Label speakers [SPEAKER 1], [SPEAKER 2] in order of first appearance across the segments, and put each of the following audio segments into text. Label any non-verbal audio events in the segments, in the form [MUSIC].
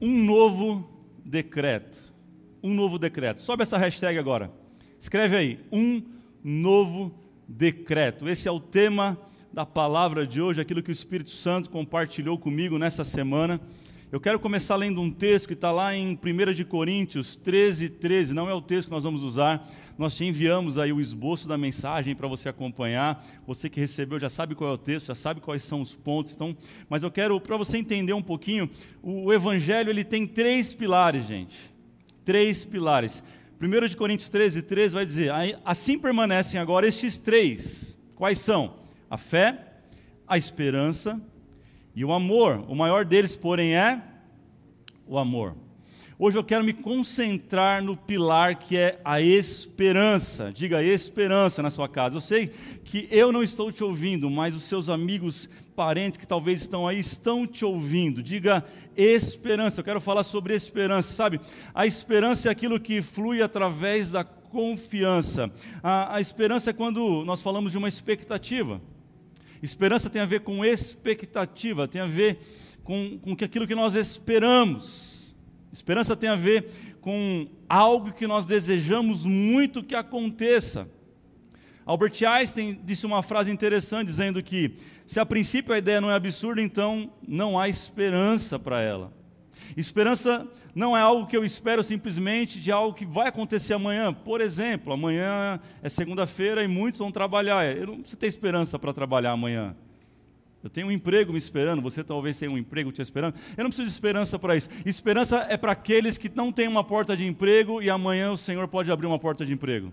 [SPEAKER 1] Um novo decreto. Um novo decreto. Sobe essa hashtag agora. Escreve aí. Um novo decreto. Esse é o tema da palavra de hoje, aquilo que o Espírito Santo compartilhou comigo nessa semana. Eu quero começar lendo um texto que está lá em 1 de Coríntios 13, 13. Não é o texto que nós vamos usar. Nós te enviamos aí o esboço da mensagem para você acompanhar. Você que recebeu já sabe qual é o texto, já sabe quais são os pontos. Então, mas eu quero, para você entender um pouquinho, o Evangelho ele tem três pilares, gente. Três pilares. 1 de Coríntios 13, 13 vai dizer: assim permanecem agora estes três. Quais são? A fé, a esperança e o amor, o maior deles, porém, é o amor. Hoje eu quero me concentrar no pilar que é a esperança. Diga esperança na sua casa. Eu sei que eu não estou te ouvindo, mas os seus amigos, parentes que talvez estão aí, estão te ouvindo. Diga esperança. Eu quero falar sobre esperança, sabe? A esperança é aquilo que flui através da confiança. A, a esperança é quando nós falamos de uma expectativa. Esperança tem a ver com expectativa, tem a ver com, com aquilo que nós esperamos. Esperança tem a ver com algo que nós desejamos muito que aconteça. Albert Einstein disse uma frase interessante dizendo que se a princípio a ideia não é absurda, então não há esperança para ela. Esperança não é algo que eu espero simplesmente de algo que vai acontecer amanhã. Por exemplo, amanhã é segunda-feira e muitos vão trabalhar. Eu não preciso ter esperança para trabalhar amanhã. Eu tenho um emprego me esperando, você talvez tenha um emprego te esperando. Eu não preciso de esperança para isso. Esperança é para aqueles que não têm uma porta de emprego e amanhã o Senhor pode abrir uma porta de emprego.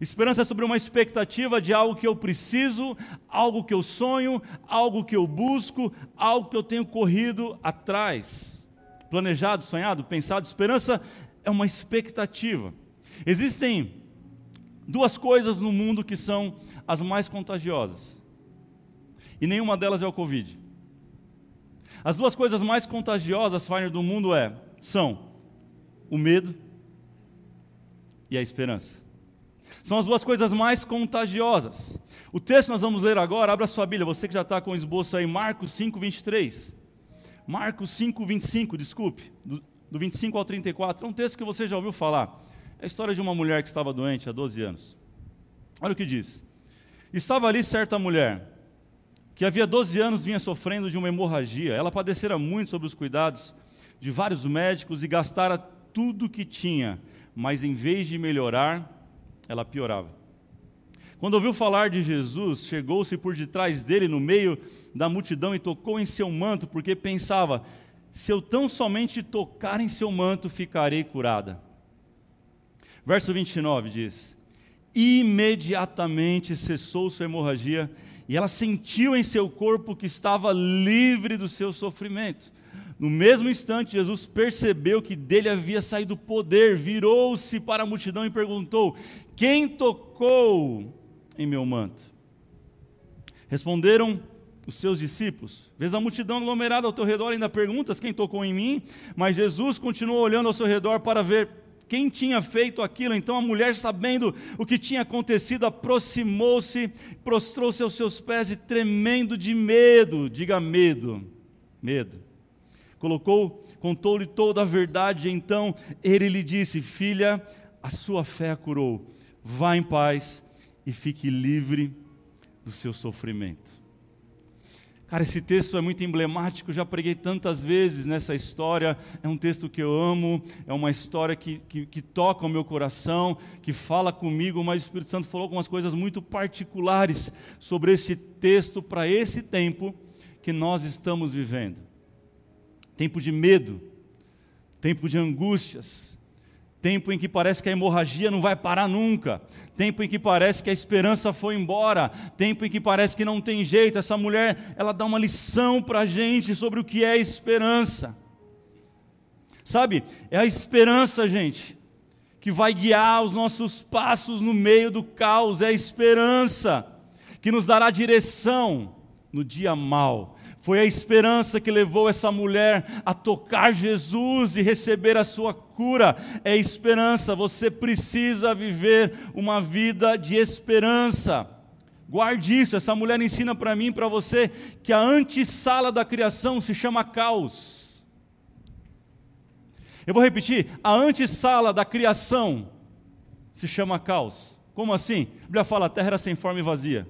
[SPEAKER 1] Esperança é sobre uma expectativa de algo que eu preciso, algo que eu sonho, algo que eu busco, algo que eu tenho corrido atrás planejado, sonhado, pensado. Esperança é uma expectativa. Existem duas coisas no mundo que são as mais contagiosas. E nenhuma delas é o Covid. As duas coisas mais contagiosas, Fire, do mundo é, são o medo e a esperança. São as duas coisas mais contagiosas. O texto que nós vamos ler agora, abra sua Bíblia, você que já está com o esboço aí, Marcos 5, 23. Marcos 5, 25, desculpe, do, do 25 ao 34, é um texto que você já ouviu falar. É a história de uma mulher que estava doente há 12 anos. Olha o que diz. Estava ali certa mulher, que havia 12 anos vinha sofrendo de uma hemorragia. Ela padecera muito sobre os cuidados de vários médicos e gastara tudo o que tinha, mas em vez de melhorar, ela piorava. Quando ouviu falar de Jesus, chegou-se por detrás dele no meio da multidão e tocou em seu manto, porque pensava: se eu tão somente tocar em seu manto, ficarei curada. Verso 29 diz: Imediatamente cessou sua hemorragia e ela sentiu em seu corpo que estava livre do seu sofrimento. No mesmo instante, Jesus percebeu que dele havia saído poder, virou-se para a multidão e perguntou: Quem tocou em meu manto? Responderam os seus discípulos. Vês a multidão aglomerada ao teu redor, ainda perguntas quem tocou em mim, mas Jesus continuou olhando ao seu redor para ver quem tinha feito aquilo. Então a mulher, sabendo o que tinha acontecido, aproximou-se, prostrou-se aos seus pés e tremendo de medo, diga medo, medo. Colocou, contou-lhe toda a verdade, então ele lhe disse: Filha, a sua fé a curou. Vá em paz e fique livre do seu sofrimento. Cara, esse texto é muito emblemático, já preguei tantas vezes nessa história. É um texto que eu amo, é uma história que, que, que, toca o meu coração, que fala comigo, mas o Espírito Santo falou algumas coisas muito particulares sobre esse texto para esse tempo que nós estamos vivendo. Tempo de medo, tempo de angústias, Tempo em que parece que a hemorragia não vai parar nunca. Tempo em que parece que a esperança foi embora. Tempo em que parece que não tem jeito. Essa mulher, ela dá uma lição para a gente sobre o que é esperança. Sabe, é a esperança, gente, que vai guiar os nossos passos no meio do caos. É a esperança que nos dará direção no dia mau foi a esperança que levou essa mulher a tocar Jesus e receber a sua cura. É esperança, você precisa viver uma vida de esperança. Guarde isso, essa mulher ensina para mim para você que a antessala da criação se chama caos. Eu vou repetir: a antessala da criação se chama caos. Como assim? A Bíblia fala: a terra era sem forma e vazia.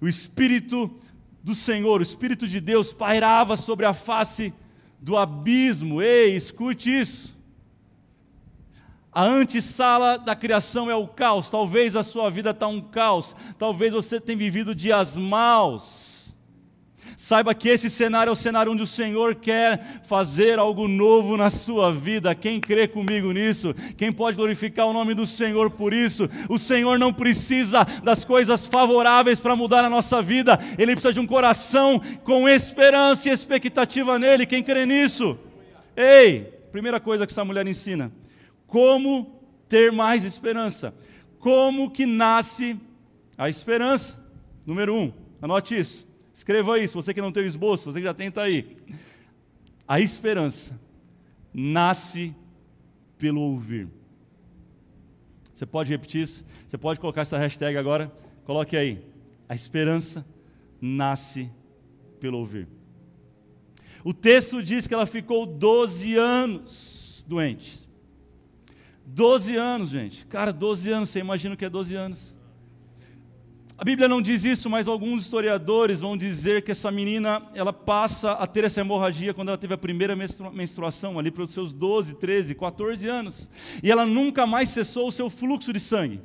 [SPEAKER 1] O Espírito do Senhor, o Espírito de Deus pairava sobre a face do abismo. Ei, escute isso. A antessala da criação é o caos. Talvez a sua vida está um caos. Talvez você tenha vivido dias maus. Saiba que esse cenário é o cenário onde o Senhor quer fazer algo novo na sua vida. Quem crê comigo nisso? Quem pode glorificar o nome do Senhor por isso? O Senhor não precisa das coisas favoráveis para mudar a nossa vida. Ele precisa de um coração com esperança e expectativa nele. Quem crê nisso? Ei, primeira coisa que essa mulher ensina: como ter mais esperança. Como que nasce a esperança? Número um, anote isso. Escreva isso, você que não tem o esboço, você que já tenta aí. A esperança nasce pelo ouvir. Você pode repetir isso? Você pode colocar essa hashtag agora? Coloque aí. A esperança nasce pelo ouvir. O texto diz que ela ficou 12 anos doente. 12 anos, gente. Cara, 12 anos, você imagina o que é 12 anos? A Bíblia não diz isso, mas alguns historiadores vão dizer que essa menina, ela passa a ter essa hemorragia quando ela teve a primeira menstruação, ali para os seus 12, 13, 14 anos. E ela nunca mais cessou o seu fluxo de sangue.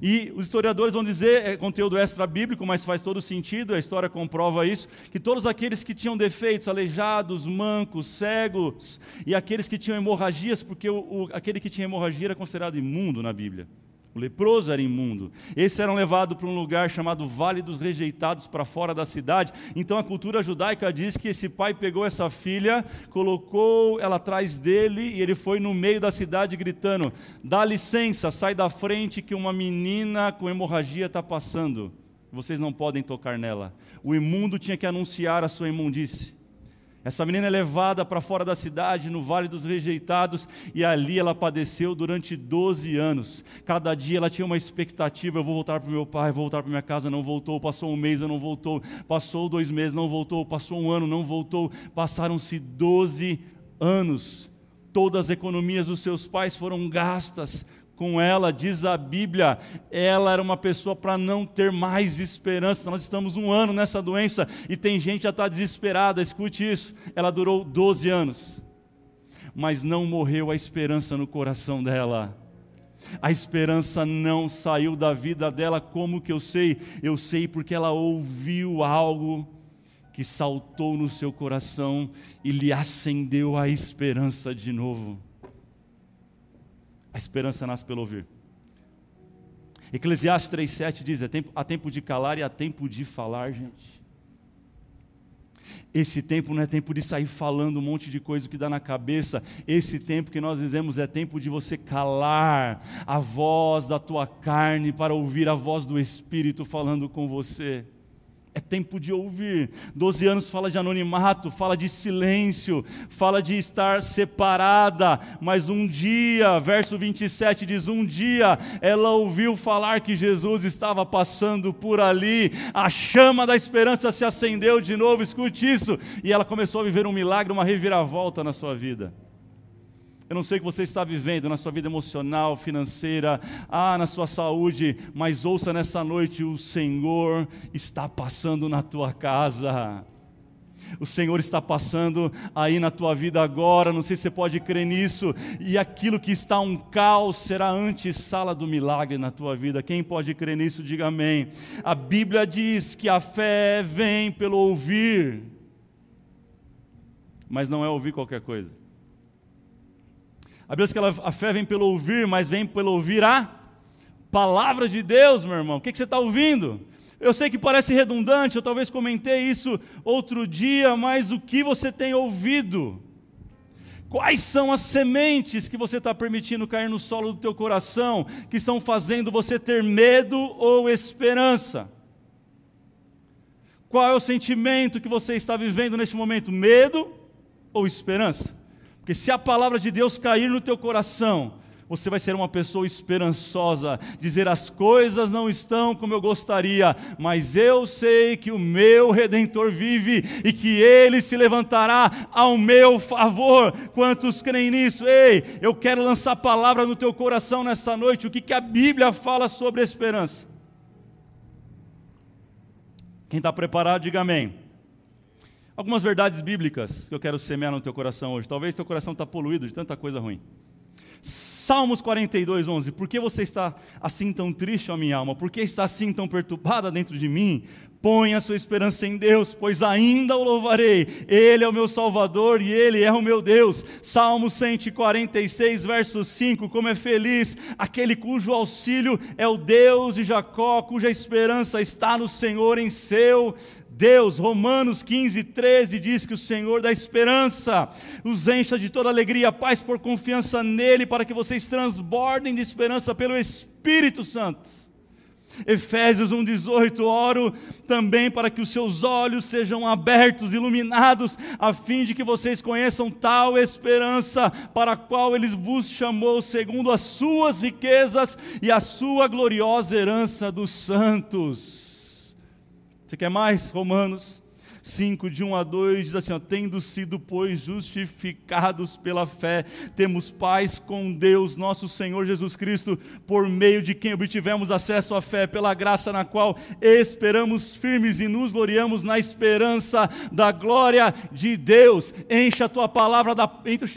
[SPEAKER 1] E os historiadores vão dizer, é conteúdo extra-bíblico, mas faz todo sentido, a história comprova isso, que todos aqueles que tinham defeitos, aleijados, mancos, cegos, e aqueles que tinham hemorragias, porque o, o, aquele que tinha hemorragia era considerado imundo na Bíblia. O leproso era imundo. Esses eram levados para um lugar chamado Vale dos Rejeitados, para fora da cidade. Então a cultura judaica diz que esse pai pegou essa filha, colocou ela atrás dele e ele foi no meio da cidade gritando: Dá licença, sai da frente que uma menina com hemorragia está passando. Vocês não podem tocar nela. O imundo tinha que anunciar a sua imundície. Essa menina é levada para fora da cidade, no Vale dos Rejeitados, e ali ela padeceu durante 12 anos. Cada dia ela tinha uma expectativa: eu vou voltar para o meu pai, vou voltar para minha casa, não voltou. Passou um mês, não voltou. Passou dois meses, não voltou. Passou um ano, não voltou. Passaram-se 12 anos. Todas as economias dos seus pais foram gastas com ela, diz a Bíblia, ela era uma pessoa para não ter mais esperança. Nós estamos um ano nessa doença e tem gente já está desesperada, escute isso. Ela durou 12 anos, mas não morreu a esperança no coração dela. A esperança não saiu da vida dela, como que eu sei? Eu sei porque ela ouviu algo que saltou no seu coração e lhe acendeu a esperança de novo. A esperança nasce pelo ouvir. Eclesiastes 3,7 diz: é tempo, há tempo de calar e há tempo de falar, gente. Esse tempo não é tempo de sair falando um monte de coisa que dá na cabeça. Esse tempo que nós vivemos é tempo de você calar a voz da tua carne para ouvir a voz do Espírito falando com você. É tempo de ouvir. Doze anos fala de anonimato, fala de silêncio, fala de estar separada. Mas um dia, verso 27 diz: Um dia ela ouviu falar que Jesus estava passando por ali, a chama da esperança se acendeu de novo. Escute isso. E ela começou a viver um milagre, uma reviravolta na sua vida. Eu não sei o que você está vivendo na sua vida emocional, financeira, ah, na sua saúde, mas ouça nessa noite: o Senhor está passando na tua casa. O Senhor está passando aí na tua vida agora, não sei se você pode crer nisso, e aquilo que está um caos será antes sala do milagre na tua vida. Quem pode crer nisso, diga amém. A Bíblia diz que a fé vem pelo ouvir, mas não é ouvir qualquer coisa. A Bíblia diz que ela, a fé vem pelo ouvir, mas vem pelo ouvir a palavra de Deus, meu irmão. O que, que você está ouvindo? Eu sei que parece redundante, eu talvez comentei isso outro dia, mas o que você tem ouvido? Quais são as sementes que você está permitindo cair no solo do teu coração, que estão fazendo você ter medo ou esperança? Qual é o sentimento que você está vivendo neste momento? Medo ou esperança? Porque se a palavra de Deus cair no teu coração, Você vai ser uma pessoa esperançosa, dizer as coisas não estão como eu gostaria, mas eu sei que o meu redentor vive e que ele se levantará ao meu favor. Quantos creem nisso? Ei, eu quero lançar palavra no teu coração nesta noite. O que, que a Bíblia fala sobre esperança? Quem está preparado, diga amém. Algumas verdades bíblicas que eu quero semear no teu coração hoje. Talvez teu coração está poluído de tanta coisa ruim. Salmos 42, 11. Por que você está assim tão triste, ó minha alma? Por que está assim tão perturbada dentro de mim? Põe a sua esperança em Deus, pois ainda o louvarei. Ele é o meu Salvador e Ele é o meu Deus. Salmo 146, verso 5. Como é feliz aquele cujo auxílio é o Deus de Jacó, cuja esperança está no Senhor em seu Deus, Romanos 15, 13 diz que o Senhor dá esperança, os encha de toda alegria, paz por confiança nele, para que vocês transbordem de esperança pelo Espírito Santo. Efésios 1,18: Oro também para que os seus olhos sejam abertos, iluminados, a fim de que vocês conheçam tal esperança para a qual Ele vos chamou, segundo as suas riquezas e a sua gloriosa herança dos santos. Você quer mais? Romanos 5, de 1 a 2, diz assim: ó, Tendo sido, pois, justificados pela fé, temos paz com Deus, nosso Senhor Jesus Cristo, por meio de quem obtivemos acesso à fé, pela graça na qual esperamos firmes e nos gloriamos na esperança da glória de Deus. Encha a tua palavra, da,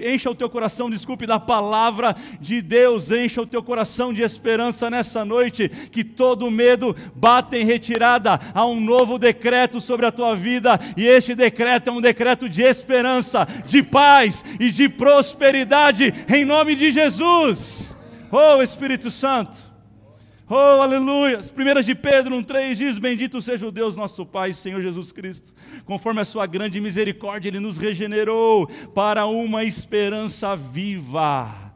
[SPEAKER 1] encha o teu coração, desculpe, da palavra de Deus, encha o teu coração de esperança nessa noite, que todo medo bata em retirada, há um novo decreto sobre a tua vida e este decreto é um decreto de esperança, de paz e de prosperidade, em nome de Jesus. Oh Espírito Santo. Oh, aleluia! 1 de Pedro 1,3 diz: Bendito seja o Deus nosso Pai, Senhor Jesus Cristo. Conforme a sua grande misericórdia, Ele nos regenerou para uma esperança viva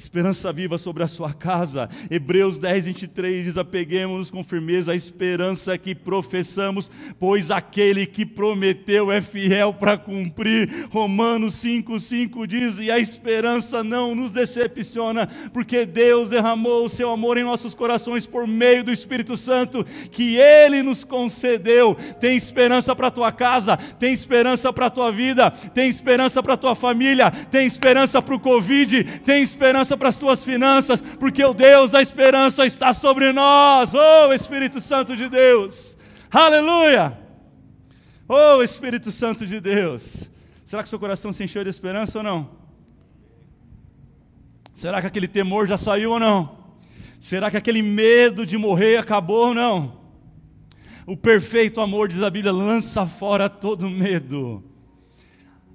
[SPEAKER 1] esperança viva sobre a sua casa. Hebreus 10, 23 diz: Apeguemos-nos com firmeza à esperança que professamos, pois aquele que prometeu é fiel para cumprir. Romanos 5, 5 diz: E a esperança não nos decepciona, porque Deus derramou o seu amor em nossos corações por meio do Espírito Santo que ele nos concedeu. Tem esperança para a tua casa, tem esperança para a tua vida, tem esperança para a tua família, tem esperança para o Covid, tem esperança esperança para as tuas finanças, porque o Deus da esperança está sobre nós. Oh, Espírito Santo de Deus. Aleluia! Oh, Espírito Santo de Deus. Será que seu coração se encheu de esperança ou não? Será que aquele temor já saiu ou não? Será que aquele medo de morrer acabou ou não? O perfeito amor, diz a Bíblia, lança fora todo medo.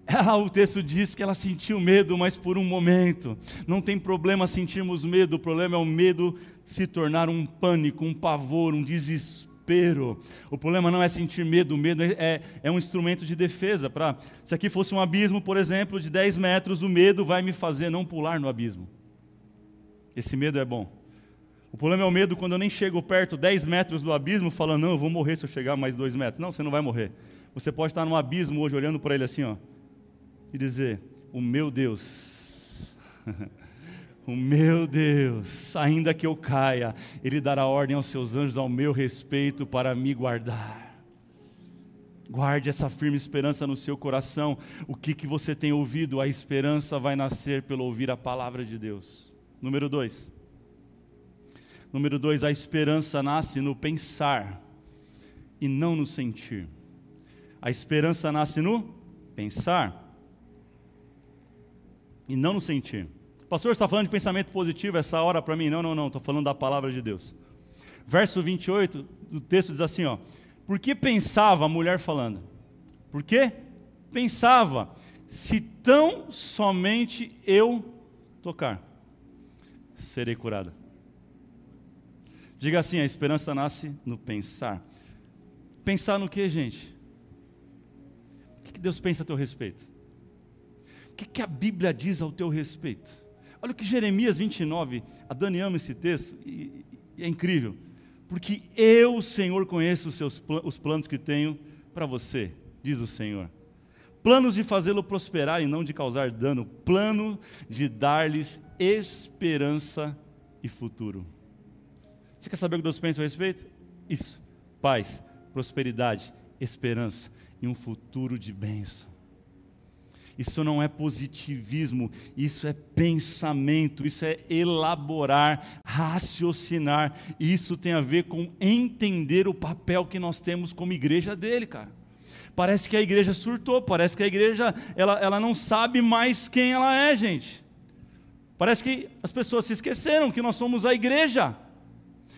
[SPEAKER 1] [LAUGHS] Ah, o texto diz que ela sentiu medo, mas por um momento. Não tem problema sentirmos medo, o problema é o medo se tornar um pânico, um pavor, um desespero. O problema não é sentir medo, o medo é, é um instrumento de defesa. Pra, se aqui fosse um abismo, por exemplo, de 10 metros, o medo vai me fazer não pular no abismo. Esse medo é bom. O problema é o medo quando eu nem chego perto 10 metros do abismo, falando, não, eu vou morrer se eu chegar mais 2 metros. Não, você não vai morrer. Você pode estar num abismo hoje olhando para ele assim, ó e dizer: O meu Deus, [LAUGHS] o meu Deus, ainda que eu caia, Ele dará ordem aos seus anjos ao meu respeito para me guardar. Guarde essa firme esperança no seu coração. O que, que você tem ouvido? A esperança vai nascer pelo ouvir a palavra de Deus. Número dois. Número dois, a esperança nasce no pensar e não no sentir. A esperança nasce no pensar e não no sentir. Pastor, está falando de pensamento positivo essa hora para mim? Não, não, não, estou falando da palavra de Deus. Verso 28 do texto diz assim: ó, Por que pensava a mulher falando? Por que pensava, se tão somente eu tocar, serei curada. Diga assim: a esperança nasce no pensar. Pensar no que, gente? O que Deus pensa a teu respeito? Que, que a Bíblia diz ao teu respeito? Olha o que Jeremias 29, a Dani ama esse texto, e, e é incrível, porque eu, Senhor, conheço os, seus, os planos que tenho para você, diz o Senhor. planos de fazê-lo prosperar e não de causar dano, plano de dar-lhes esperança e futuro. Você quer saber o que Deus pensa a respeito? Isso: paz, prosperidade, esperança e um futuro de bênção. Isso não é positivismo, isso é pensamento, isso é elaborar, raciocinar. Isso tem a ver com entender o papel que nós temos como igreja dele, cara. Parece que a igreja surtou, parece que a igreja ela, ela não sabe mais quem ela é, gente. Parece que as pessoas se esqueceram que nós somos a igreja,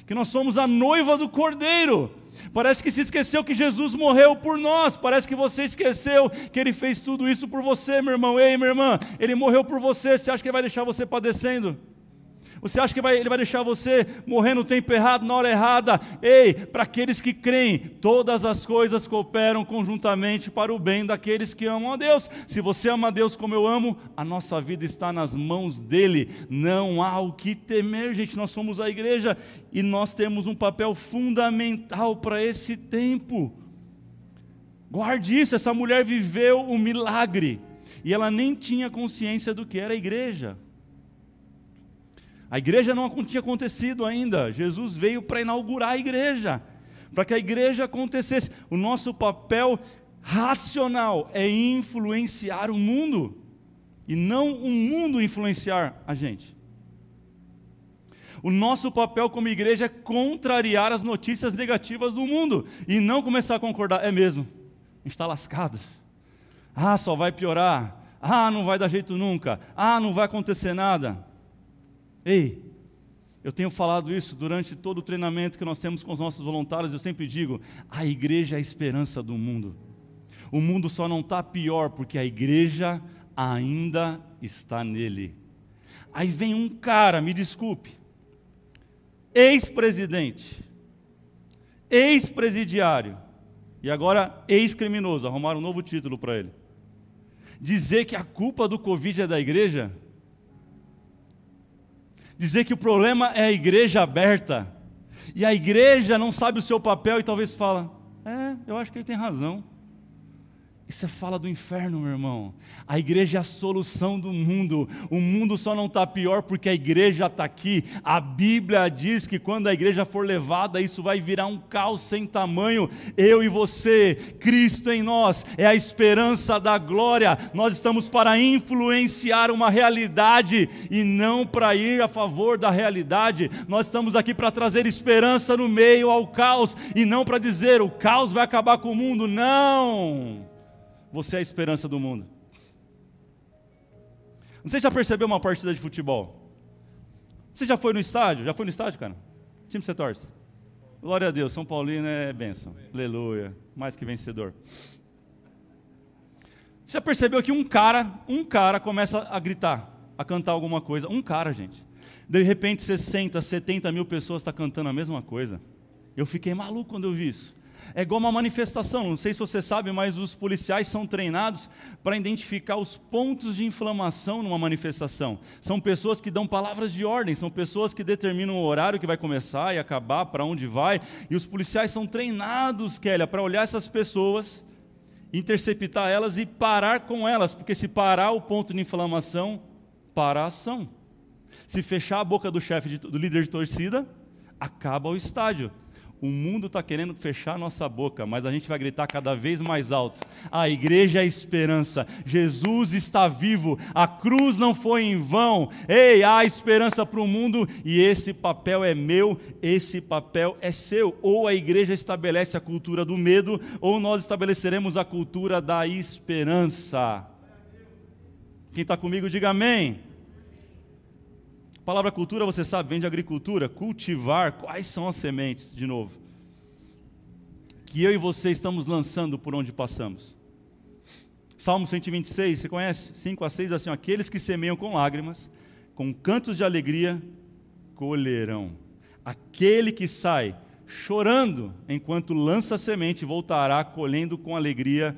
[SPEAKER 1] que nós somos a noiva do cordeiro. Parece que se esqueceu que Jesus morreu por nós. Parece que você esqueceu que ele fez tudo isso por você, meu irmão. Ei, minha irmã, ele morreu por você. Você acha que ele vai deixar você padecendo? Você acha que vai, ele vai deixar você morrer no tempo errado, na hora errada? Ei, para aqueles que creem, todas as coisas cooperam conjuntamente para o bem daqueles que amam a Deus. Se você ama a Deus como eu amo, a nossa vida está nas mãos dele. Não há o que temer, gente. Nós somos a igreja e nós temos um papel fundamental para esse tempo. Guarde isso, essa mulher viveu um milagre e ela nem tinha consciência do que era a igreja. A igreja não tinha acontecido ainda. Jesus veio para inaugurar a igreja, para que a igreja acontecesse. O nosso papel racional é influenciar o mundo e não o mundo influenciar a gente. O nosso papel como igreja é contrariar as notícias negativas do mundo e não começar a concordar. É mesmo, a gente está lascado. Ah, só vai piorar. Ah, não vai dar jeito nunca. Ah, não vai acontecer nada. Ei, eu tenho falado isso durante todo o treinamento que nós temos com os nossos voluntários, eu sempre digo: a igreja é a esperança do mundo. O mundo só não está pior porque a igreja ainda está nele. Aí vem um cara, me desculpe, ex-presidente, ex-presidiário, e agora ex-criminoso, arrumaram um novo título para ele. Dizer que a culpa do Covid é da igreja? Dizer que o problema é a igreja aberta, e a igreja não sabe o seu papel e talvez fala: "É, eu acho que ele tem razão". Isso é fala do inferno, meu irmão. A igreja é a solução do mundo. O mundo só não está pior porque a igreja está aqui. A Bíblia diz que quando a igreja for levada, isso vai virar um caos sem tamanho. Eu e você, Cristo em nós, é a esperança da glória. Nós estamos para influenciar uma realidade e não para ir a favor da realidade. Nós estamos aqui para trazer esperança no meio ao caos e não para dizer o caos vai acabar com o mundo. Não! Você é a esperança do mundo. Você já percebeu uma partida de futebol? Você já foi no estádio? Já foi no estádio, cara? Que time você torce? Glória a Deus, São Paulino é bênção. Aleluia. Mais que vencedor. Você já percebeu que um cara, um cara começa a gritar, a cantar alguma coisa? Um cara, gente. De repente, 60, 70 mil pessoas estão tá cantando a mesma coisa. Eu fiquei maluco quando eu vi isso. É igual uma manifestação, não sei se você sabe, mas os policiais são treinados para identificar os pontos de inflamação numa manifestação. São pessoas que dão palavras de ordem, são pessoas que determinam o horário que vai começar e acabar, para onde vai. E os policiais são treinados, Kélia, para olhar essas pessoas, interceptar elas e parar com elas, porque se parar o ponto de inflamação, para a ação. Se fechar a boca do chefe, do líder de torcida, acaba o estádio. O mundo está querendo fechar nossa boca, mas a gente vai gritar cada vez mais alto. A igreja é esperança. Jesus está vivo. A cruz não foi em vão. Ei, há esperança para o mundo e esse papel é meu, esse papel é seu. Ou a igreja estabelece a cultura do medo, ou nós estabeleceremos a cultura da esperança. Quem está comigo, diga amém. Palavra cultura, você sabe, vem de agricultura, cultivar. Quais são as sementes, de novo? Que eu e você estamos lançando por onde passamos. Salmo 126, você conhece? 5 a 6, assim: Aqueles que semeiam com lágrimas, com cantos de alegria, colherão. Aquele que sai chorando enquanto lança a semente, voltará colhendo com alegria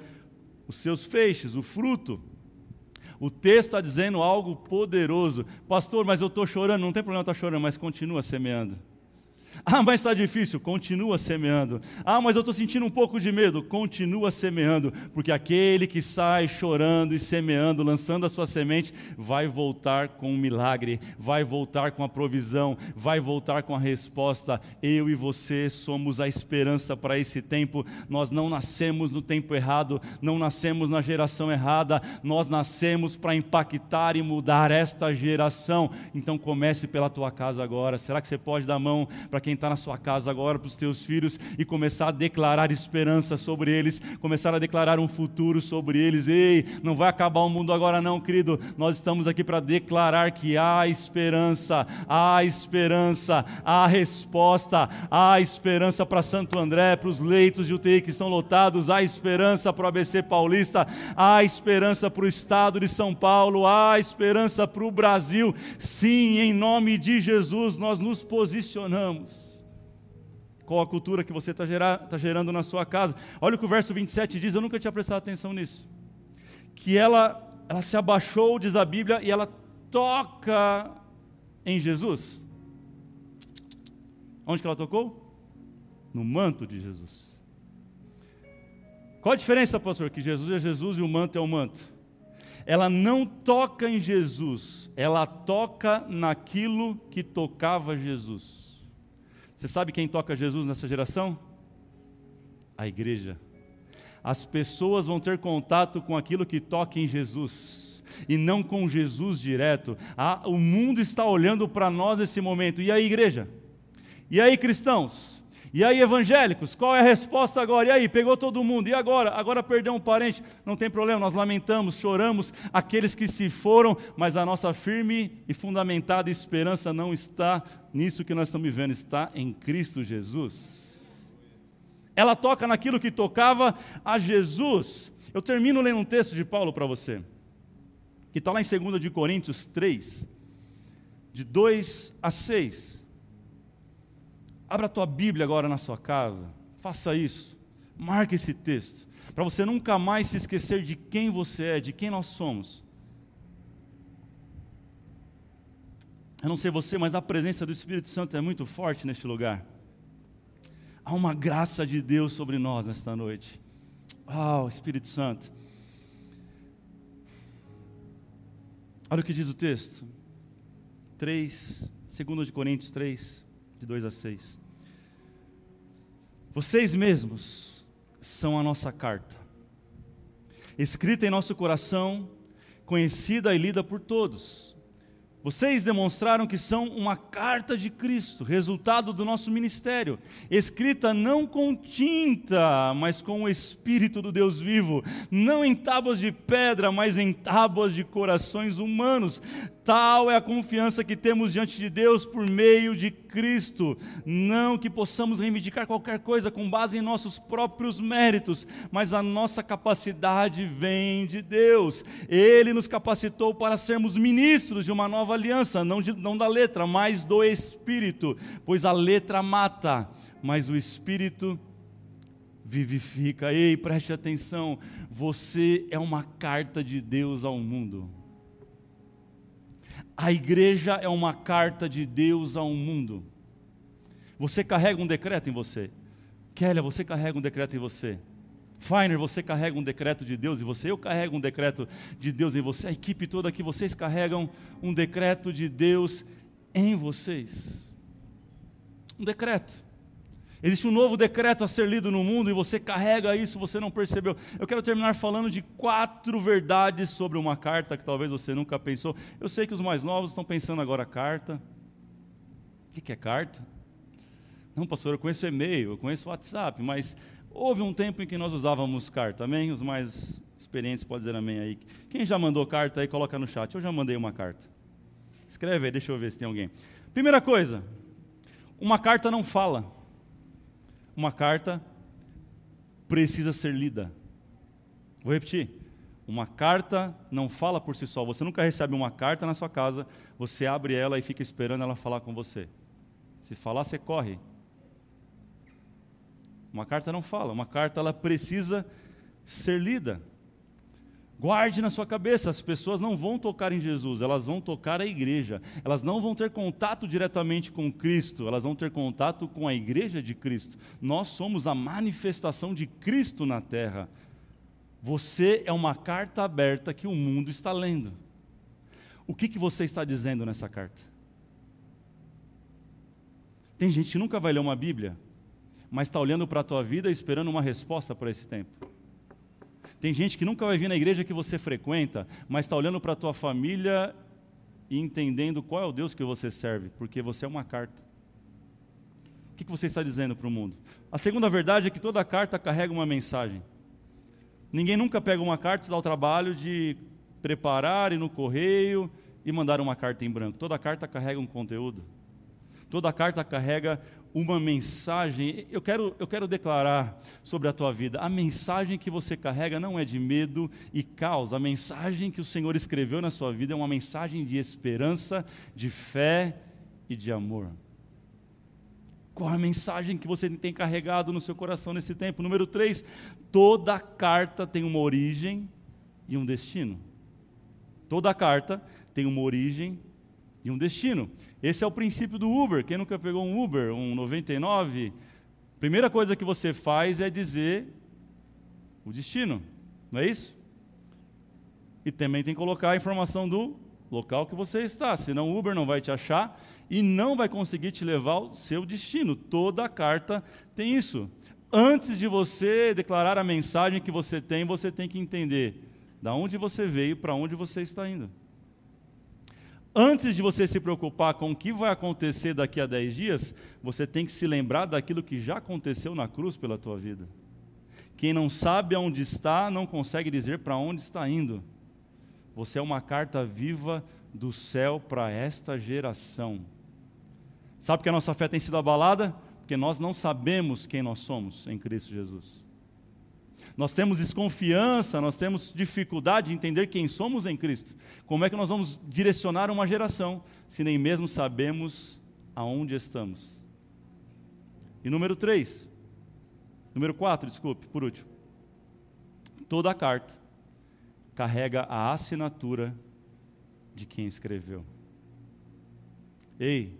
[SPEAKER 1] os seus feixes, o fruto. O texto está dizendo algo poderoso. Pastor, mas eu estou chorando. Não tem problema estar tá chorando, mas continua semeando. [LAUGHS] Ah, mas está difícil, continua semeando. Ah, mas eu estou sentindo um pouco de medo, continua semeando, porque aquele que sai chorando e semeando, lançando a sua semente, vai voltar com um milagre, vai voltar com a provisão, vai voltar com a resposta. Eu e você somos a esperança para esse tempo. Nós não nascemos no tempo errado, não nascemos na geração errada, nós nascemos para impactar e mudar esta geração. Então comece pela tua casa agora. Será que você pode dar a mão para quem quem está na sua casa agora, para os teus filhos, e começar a declarar esperança sobre eles, começar a declarar um futuro sobre eles. Ei, não vai acabar o mundo agora, não, querido. Nós estamos aqui para declarar que há esperança, há esperança, há resposta, há esperança para Santo André, para os leitos de UTI que estão lotados, há esperança para o ABC Paulista, há esperança para o estado de São Paulo, há esperança para o Brasil. Sim, em nome de Jesus, nós nos posicionamos qual a cultura que você está tá gerando na sua casa. Olha o que o verso 27 diz, eu nunca tinha prestado atenção nisso. Que ela, ela se abaixou, diz a Bíblia, e ela toca em Jesus. Onde que ela tocou? No manto de Jesus. Qual a diferença, pastor? Que Jesus é Jesus e o manto é o manto. Ela não toca em Jesus, ela toca naquilo que tocava Jesus. Você sabe quem toca Jesus nessa geração? A igreja. As pessoas vão ter contato com aquilo que toca em Jesus e não com Jesus direto. Ah, o mundo está olhando para nós nesse momento. E aí, igreja? E aí, cristãos? E aí, evangélicos, qual é a resposta agora? E aí, pegou todo mundo, e agora? Agora perdeu um parente? Não tem problema, nós lamentamos, choramos aqueles que se foram, mas a nossa firme e fundamentada esperança não está nisso que nós estamos vivendo, está em Cristo Jesus. Ela toca naquilo que tocava a Jesus. Eu termino lendo um texto de Paulo para você, que está lá em 2 de Coríntios 3, de 2 a 6. Abra a tua Bíblia agora na sua casa. Faça isso. Marque esse texto. Para você nunca mais se esquecer de quem você é, de quem nós somos. Eu não sei você, mas a presença do Espírito Santo é muito forte neste lugar. Há uma graça de Deus sobre nós nesta noite. Ah, oh, Espírito Santo. Olha o que diz o texto. 3, 2 de Coríntios 3, de 2 a 6. Vocês mesmos são a nossa carta, escrita em nosso coração, conhecida e lida por todos. Vocês demonstraram que são uma carta de Cristo, resultado do nosso ministério, escrita não com tinta, mas com o Espírito do Deus vivo, não em tábuas de pedra, mas em tábuas de corações humanos. Tal é a confiança que temos diante de Deus por meio de Cristo. Não que possamos reivindicar qualquer coisa com base em nossos próprios méritos, mas a nossa capacidade vem de Deus. Ele nos capacitou para sermos ministros de uma nova aliança, não, de, não da letra, mas do Espírito, pois a letra mata, mas o Espírito vivifica. Ei, preste atenção, você é uma carta de Deus ao mundo. A igreja é uma carta de Deus ao mundo. Você carrega um decreto em você. Kélia, você carrega um decreto em você. Feiner, você carrega um decreto de Deus em você. Eu carrego um decreto de Deus em você. A equipe toda aqui, vocês carregam um decreto de Deus em vocês. Um decreto. Existe um novo decreto a ser lido no mundo e você carrega isso, você não percebeu. Eu quero terminar falando de quatro verdades sobre uma carta que talvez você nunca pensou. Eu sei que os mais novos estão pensando agora carta. O que é carta? Não, pastor, eu conheço e-mail, eu conheço WhatsApp, mas houve um tempo em que nós usávamos carta, amém? Os mais experientes podem dizer amém aí. Quem já mandou carta aí, coloca no chat. Eu já mandei uma carta. Escreve aí, deixa eu ver se tem alguém. Primeira coisa, uma carta não fala uma carta precisa ser lida. Vou repetir. Uma carta não fala por si só. Você nunca recebe uma carta na sua casa, você abre ela e fica esperando ela falar com você. Se falar, você corre. Uma carta não fala, uma carta ela precisa ser lida. Guarde na sua cabeça, as pessoas não vão tocar em Jesus, elas vão tocar a igreja. Elas não vão ter contato diretamente com Cristo, elas vão ter contato com a igreja de Cristo. Nós somos a manifestação de Cristo na terra. Você é uma carta aberta que o mundo está lendo. O que, que você está dizendo nessa carta? Tem gente que nunca vai ler uma Bíblia, mas está olhando para a tua vida esperando uma resposta para esse tempo. Tem gente que nunca vai vir na igreja que você frequenta, mas está olhando para a tua família e entendendo qual é o Deus que você serve, porque você é uma carta. O que, você está dizendo para o mundo? A segunda verdade é que toda carta carrega uma mensagem. Ninguém nunca pega uma carta e dá o trabalho de preparar e no correio e mandar uma carta em branco. Toda carta carrega um conteúdo. Toda carta carrega uma mensagem. Eu quero, eu quero declarar sobre a tua vida: a mensagem que você carrega não é de medo e caos. A mensagem que o Senhor escreveu na sua vida é uma mensagem de esperança, de fé e de amor. Qual a mensagem que você tem carregado no seu coração nesse tempo? Número 3, toda carta tem uma origem e um destino. Toda carta tem uma origem e um destino. Esse é o princípio do Uber. Quem nunca pegou um Uber, um 99, primeira coisa que você faz é dizer o destino, não é isso? E também tem que colocar a informação do local que você está, senão o Uber não vai te achar e não vai conseguir te levar ao seu destino. Toda a carta tem isso. Antes de você declarar a mensagem que você tem, você tem que entender da onde você veio, para onde você está indo. Antes de você se preocupar com o que vai acontecer daqui a 10 dias, você tem que se lembrar daquilo que já aconteceu na cruz pela tua vida. Quem não sabe aonde está, não consegue dizer para onde está indo. Você é uma carta viva do céu para esta geração. Sabe que a nossa fé tem sido abalada? Porque nós não sabemos quem nós somos em Cristo Jesus. Nós temos desconfiança, nós temos dificuldade de entender quem somos em Cristo. Como é que nós vamos direcionar uma geração se nem mesmo sabemos aonde estamos? E número 3, número 4, desculpe, por último. Toda a carta carrega a assinatura de quem escreveu. Ei,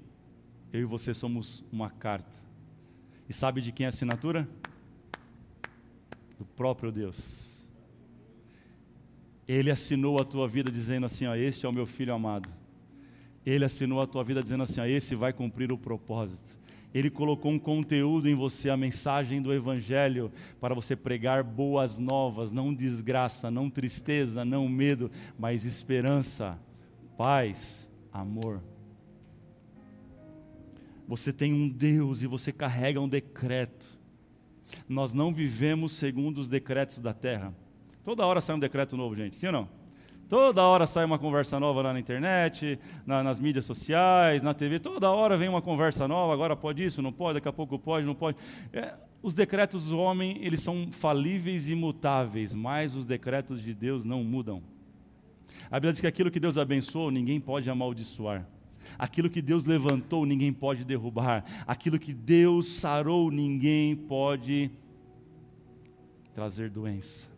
[SPEAKER 1] eu e você somos uma carta. E sabe de quem é a assinatura? Do próprio Deus. Ele assinou a tua vida dizendo assim: ó, Este é o meu filho amado. Ele assinou a tua vida dizendo assim: ó, Esse vai cumprir o propósito. Ele colocou um conteúdo em você, a mensagem do Evangelho, para você pregar boas novas, não desgraça, não tristeza, não medo, mas esperança, paz, amor. Você tem um Deus e você carrega um decreto nós não vivemos segundo os decretos da terra. Toda hora sai um decreto novo, gente, sim ou não? Toda hora sai uma conversa nova lá na internet, na, nas mídias sociais, na TV. Toda hora vem uma conversa nova. Agora pode isso, não pode, daqui a pouco pode, não pode. É, os decretos do homem, eles são falíveis e imutáveis, mas os decretos de Deus não mudam. A Bíblia diz que aquilo que Deus abençoou, ninguém pode amaldiçoar. Aquilo que Deus levantou, ninguém pode derrubar. Aquilo que Deus sarou, ninguém pode trazer doença.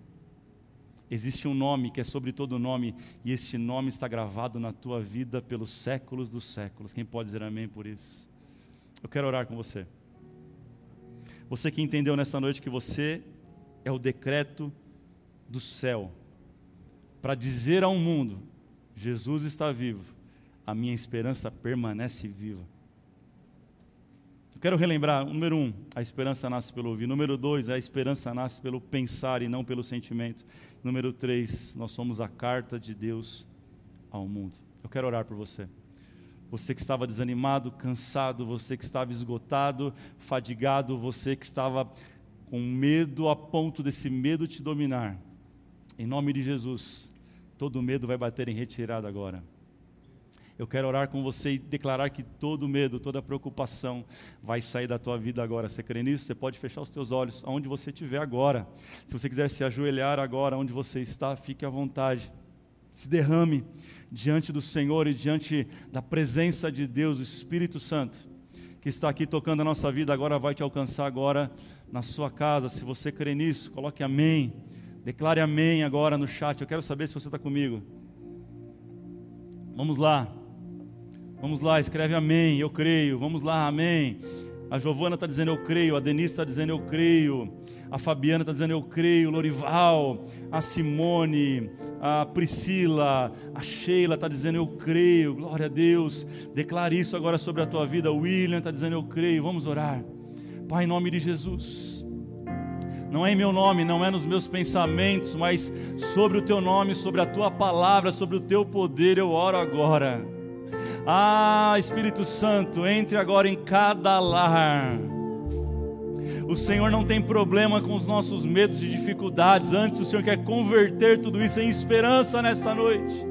[SPEAKER 1] Existe um nome que é sobre todo nome, e este nome está gravado na tua vida pelos séculos dos séculos. Quem pode dizer amém por isso? Eu quero orar com você. Você que entendeu nessa noite que você é o decreto do céu para dizer ao mundo: Jesus está vivo a minha esperança permanece viva. Eu quero relembrar, número um, a esperança nasce pelo ouvir. Número dois, a esperança nasce pelo pensar e não pelo sentimento. Número três, nós somos a carta de Deus ao mundo. Eu quero orar por você. Você que estava desanimado, cansado, você que estava esgotado, fadigado, você que estava com medo a ponto desse medo te dominar. Em nome de Jesus, todo medo vai bater em retirada agora. Eu quero orar com você e declarar que todo medo, toda preocupação vai sair da tua vida agora. Você crê nisso? Você pode fechar os teus olhos aonde você estiver agora. Se você quiser se ajoelhar agora onde você está, fique à vontade. Se derrame diante do Senhor e diante da presença de Deus, o Espírito Santo, que está aqui tocando a nossa vida agora vai te alcançar agora na sua casa. Se você crê nisso, coloque amém Declare amém agora no chat. Eu quero saber se você está comigo. Vamos lá. Vamos lá, escreve amém. Eu creio. Vamos lá, amém. A Giovana está dizendo eu creio. A Denise está dizendo eu creio. A Fabiana está dizendo eu creio. Lorival. A Simone. A Priscila. A Sheila está dizendo eu creio. Glória a Deus. Declare isso agora sobre a tua vida. O William está dizendo eu creio. Vamos orar. Pai, em nome de Jesus. Não é em meu nome, não é nos meus pensamentos, mas sobre o teu nome, sobre a tua palavra, sobre o teu poder, eu oro agora. Ah, Espírito Santo, entre agora em cada lar. O Senhor não tem problema com os nossos medos e dificuldades, antes o Senhor quer converter tudo isso em esperança nesta noite.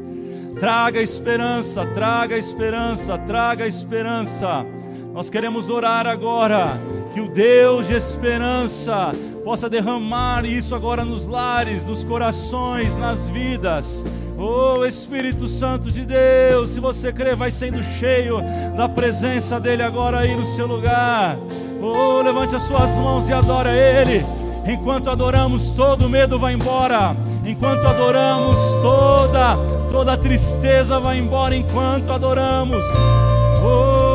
[SPEAKER 1] Traga esperança, traga esperança, traga esperança. Nós queremos orar agora que o Deus de esperança possa derramar isso agora nos lares, nos corações, nas vidas. Oh Espírito Santo de Deus, se você crê, vai sendo cheio da presença dEle agora aí no seu lugar. Oh, levante as suas mãos e adora Ele. Enquanto adoramos, todo medo vai embora. Enquanto adoramos, toda toda tristeza vai embora. Enquanto adoramos, oh